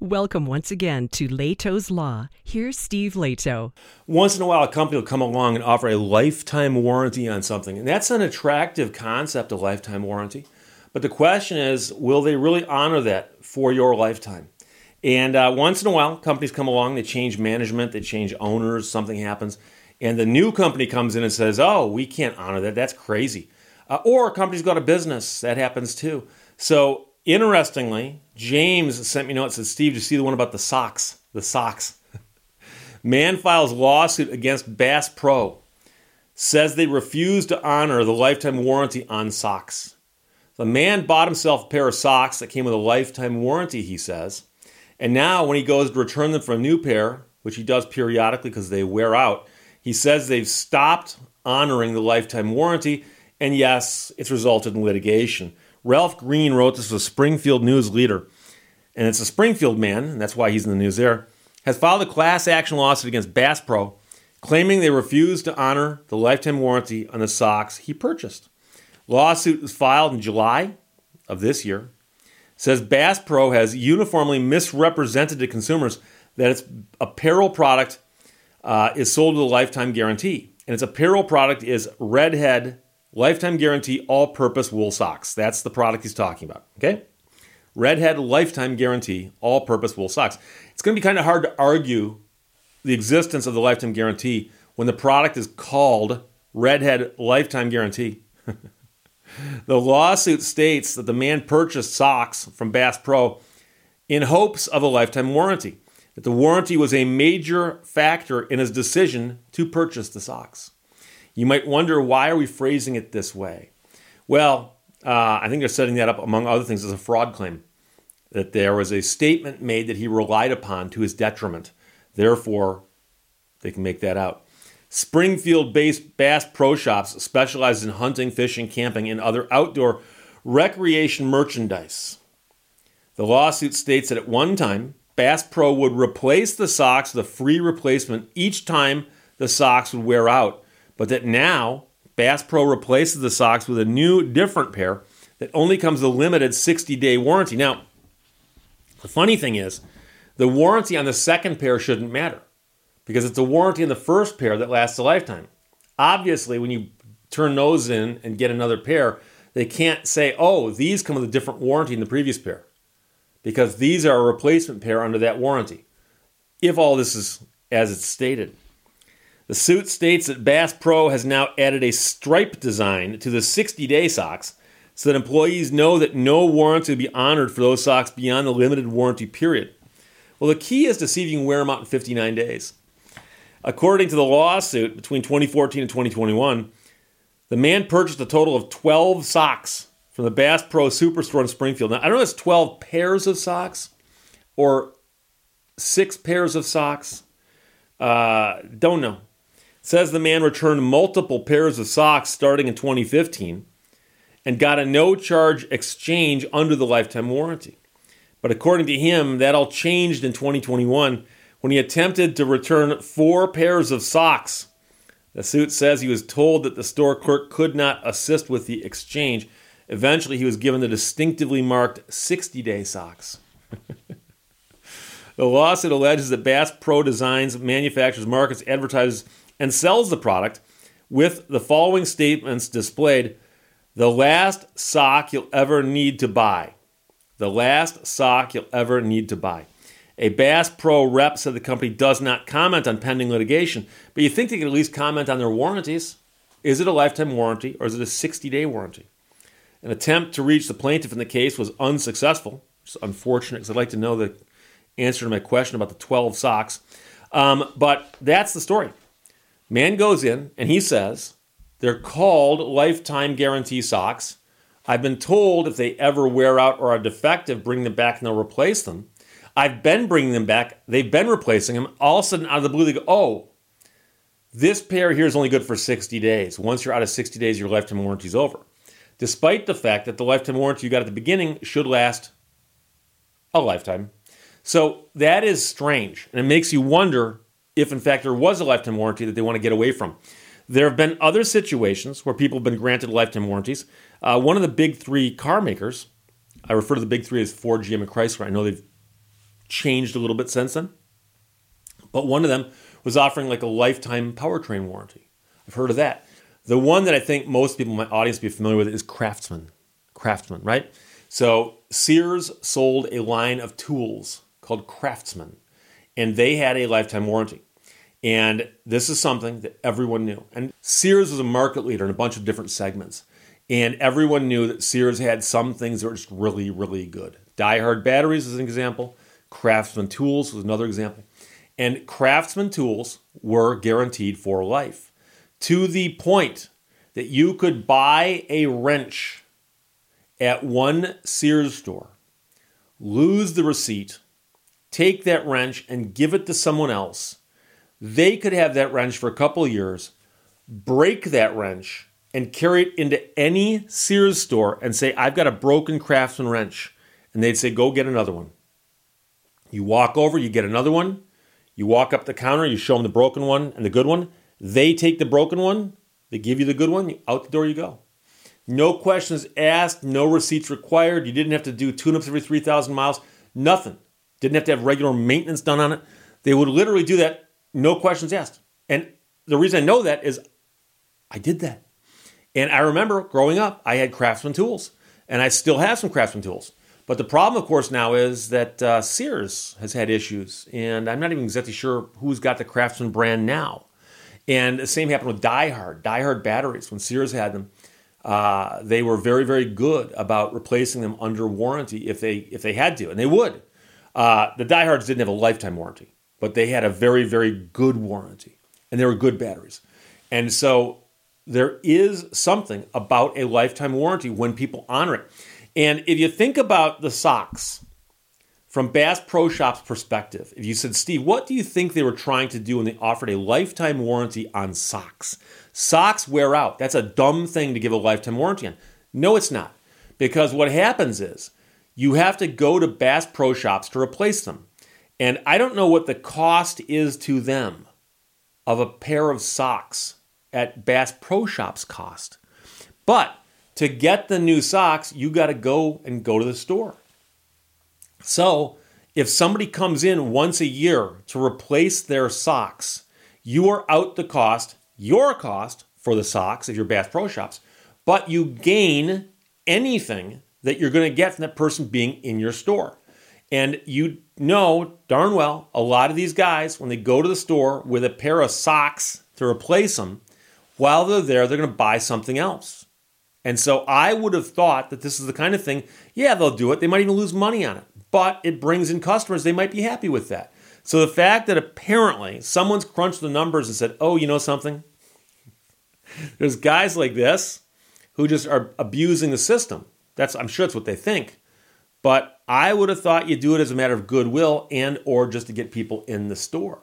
Welcome once again to Lehto's Law. Here's Steve Lehto. Once in a while, a company will come along and offer a lifetime warranty on something. And that's an attractive concept, a lifetime warranty. But the question is, will they really honor that for your lifetime? And uh, once in a while, companies come along, they change management, they change owners, something happens, and the new company comes in and says, oh, we can't honor that. That's crazy. Uh, or companies go out of business. That happens too. So Interestingly, James sent me a notes. Said, Steve, did you see the one about the socks? The socks. Man files lawsuit against Bass Pro. Says they refuse to honor the lifetime warranty on socks. The man bought himself a pair of socks that came with a lifetime warranty, he says. And now, when he goes to return them for a new pair, which he does periodically because they wear out, he says they've stopped honoring the lifetime warranty. And yes, it's resulted in litigation. Ralph Green wrote this was a Springfield News leader, and it's a Springfield man, and that's why he's in the news there, has filed a class action lawsuit against Bass Pro, claiming they refused to honor the lifetime warranty on the socks he purchased. Lawsuit was filed in July of this year. Says Bass Pro has uniformly misrepresented to consumers that its apparel product uh, is sold with a lifetime guarantee. And its apparel product is Redhead Lifetime guarantee all purpose wool socks. That's the product he's talking about. Okay? Redhead lifetime guarantee all purpose wool socks. It's going to be kind of hard to argue the existence of the lifetime guarantee when the product is called Redhead lifetime guarantee. the lawsuit states that the man purchased socks from Bass Pro in hopes of a lifetime warranty, that the warranty was a major factor in his decision to purchase the socks. You might wonder why are we phrasing it this way? Well, uh, I think they're setting that up, among other things, as a fraud claim. That there was a statement made that he relied upon to his detriment. Therefore, they can make that out. Springfield based Bass Pro Shops specializes in hunting, fishing, camping, and other outdoor recreation merchandise. The lawsuit states that at one time, Bass Pro would replace the socks with a free replacement each time the socks would wear out but that now Bass Pro replaces the socks with a new, different pair that only comes with a limited 60 day warranty. Now, the funny thing is, the warranty on the second pair shouldn't matter because it's a warranty on the first pair that lasts a lifetime. Obviously, when you turn those in and get another pair, they can't say, oh, these come with a different warranty in the previous pair because these are a replacement pair under that warranty, if all this is as it's stated. The suit states that Bass Pro has now added a stripe design to the 60 day socks so that employees know that no warranty will be honored for those socks beyond the limited warranty period. Well, the key is to see if you can wear them out in 59 days. According to the lawsuit between 2014 and 2021, the man purchased a total of 12 socks from the Bass Pro Superstore in Springfield. Now, I don't know if it's 12 pairs of socks or six pairs of socks. Uh, don't know says the man returned multiple pairs of socks starting in 2015 and got a no charge exchange under the lifetime warranty. But according to him, that all changed in 2021 when he attempted to return four pairs of socks. The suit says he was told that the store clerk could not assist with the exchange. Eventually, he was given the distinctively marked 60 day socks. the lawsuit alleges that Bass Pro designs, manufactures, markets, advertises, and sells the product with the following statements displayed The last sock you'll ever need to buy. The last sock you'll ever need to buy. A Bass Pro rep said the company does not comment on pending litigation, but you think they could at least comment on their warranties. Is it a lifetime warranty or is it a 60 day warranty? An attempt to reach the plaintiff in the case was unsuccessful. It's unfortunate because I'd like to know the answer to my question about the 12 socks. Um, but that's the story. Man goes in and he says, they're called lifetime guarantee socks. I've been told if they ever wear out or are defective, bring them back and they'll replace them. I've been bringing them back. They've been replacing them. All of a sudden, out of the blue, they go, oh, this pair here is only good for 60 days. Once you're out of 60 days, your lifetime warranty is over. Despite the fact that the lifetime warranty you got at the beginning should last a lifetime. So that is strange. And it makes you wonder if in fact there was a lifetime warranty that they want to get away from. There have been other situations where people have been granted lifetime warranties. Uh, one of the big three car makers, I refer to the big three as Ford, GM, and Chrysler. I know they've changed a little bit since then. But one of them was offering like a lifetime powertrain warranty. I've heard of that. The one that I think most people in my audience be familiar with is Craftsman. Craftsman, right? So Sears sold a line of tools called Craftsman, and they had a lifetime warranty. And this is something that everyone knew. And Sears was a market leader in a bunch of different segments. And everyone knew that Sears had some things that were just really, really good. Die-hard batteries is an example. Craftsman tools was another example. And Craftsman tools were guaranteed for life to the point that you could buy a wrench at one Sears store, lose the receipt, take that wrench and give it to someone else. They could have that wrench for a couple years, break that wrench, and carry it into any Sears store and say, I've got a broken craftsman wrench. And they'd say, Go get another one. You walk over, you get another one. You walk up the counter, you show them the broken one and the good one. They take the broken one, they give you the good one, out the door you go. No questions asked, no receipts required. You didn't have to do tune ups every 3,000 miles, nothing. Didn't have to have regular maintenance done on it. They would literally do that, no questions asked. And the reason I know that is I did that. And I remember growing up, I had craftsman tools, and I still have some craftsman tools. But the problem, of course, now is that uh, Sears has had issues, and I'm not even exactly sure who's got the Craftsman brand now. And the same happened with Die-Hard, Die-Hard batteries. When Sears had them, uh, they were very, very good about replacing them under warranty if they if they had to, and they would. Uh, the Die-Hards didn't have a lifetime warranty, but they had a very, very good warranty, and they were good batteries. And so there is something about a lifetime warranty when people honor it. And if you think about the socks from Bass Pro Shop's perspective, if you said, Steve, what do you think they were trying to do when they offered a lifetime warranty on socks? Socks wear out. That's a dumb thing to give a lifetime warranty on. No, it's not. Because what happens is you have to go to Bass Pro Shops to replace them. And I don't know what the cost is to them of a pair of socks at Bass Pro Shops cost. But to get the new socks, you got to go and go to the store. So, if somebody comes in once a year to replace their socks, you are out the cost, your cost for the socks if you're Bass Pro Shops, but you gain anything that you're going to get from that person being in your store. And you know darn well, a lot of these guys, when they go to the store with a pair of socks to replace them, while they're there, they're going to buy something else. And so I would have thought that this is the kind of thing, yeah, they'll do it. They might even lose money on it, but it brings in customers. They might be happy with that. So the fact that apparently someone's crunched the numbers and said, oh, you know something? There's guys like this who just are abusing the system. That's I'm sure that's what they think. But I would have thought you do it as a matter of goodwill and or just to get people in the store.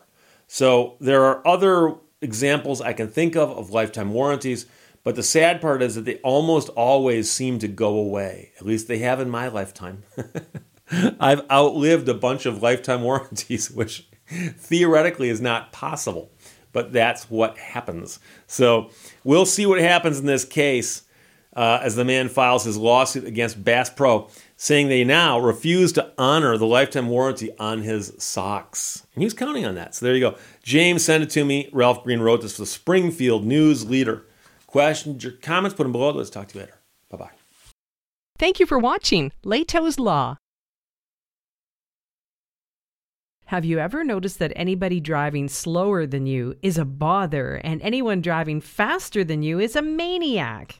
So there are other examples I can think of of lifetime warranties, but the sad part is that they almost always seem to go away. At least they have in my lifetime. I've outlived a bunch of lifetime warranties, which theoretically is not possible, but that's what happens. So we'll see what happens in this case uh, as the man files his lawsuit against Bass Pro saying they now refuse to honor the lifetime warranty on his socks. And he was counting on that. So there you go. James sent it to me. Ralph Green wrote this for the Springfield News Leader. Questions or comments, put them below. Let's talk to you later. Bye bye. Thank you for watching Lehto's Law. Have you ever noticed that anybody driving slower than you is a bother and anyone driving faster than you is a maniac?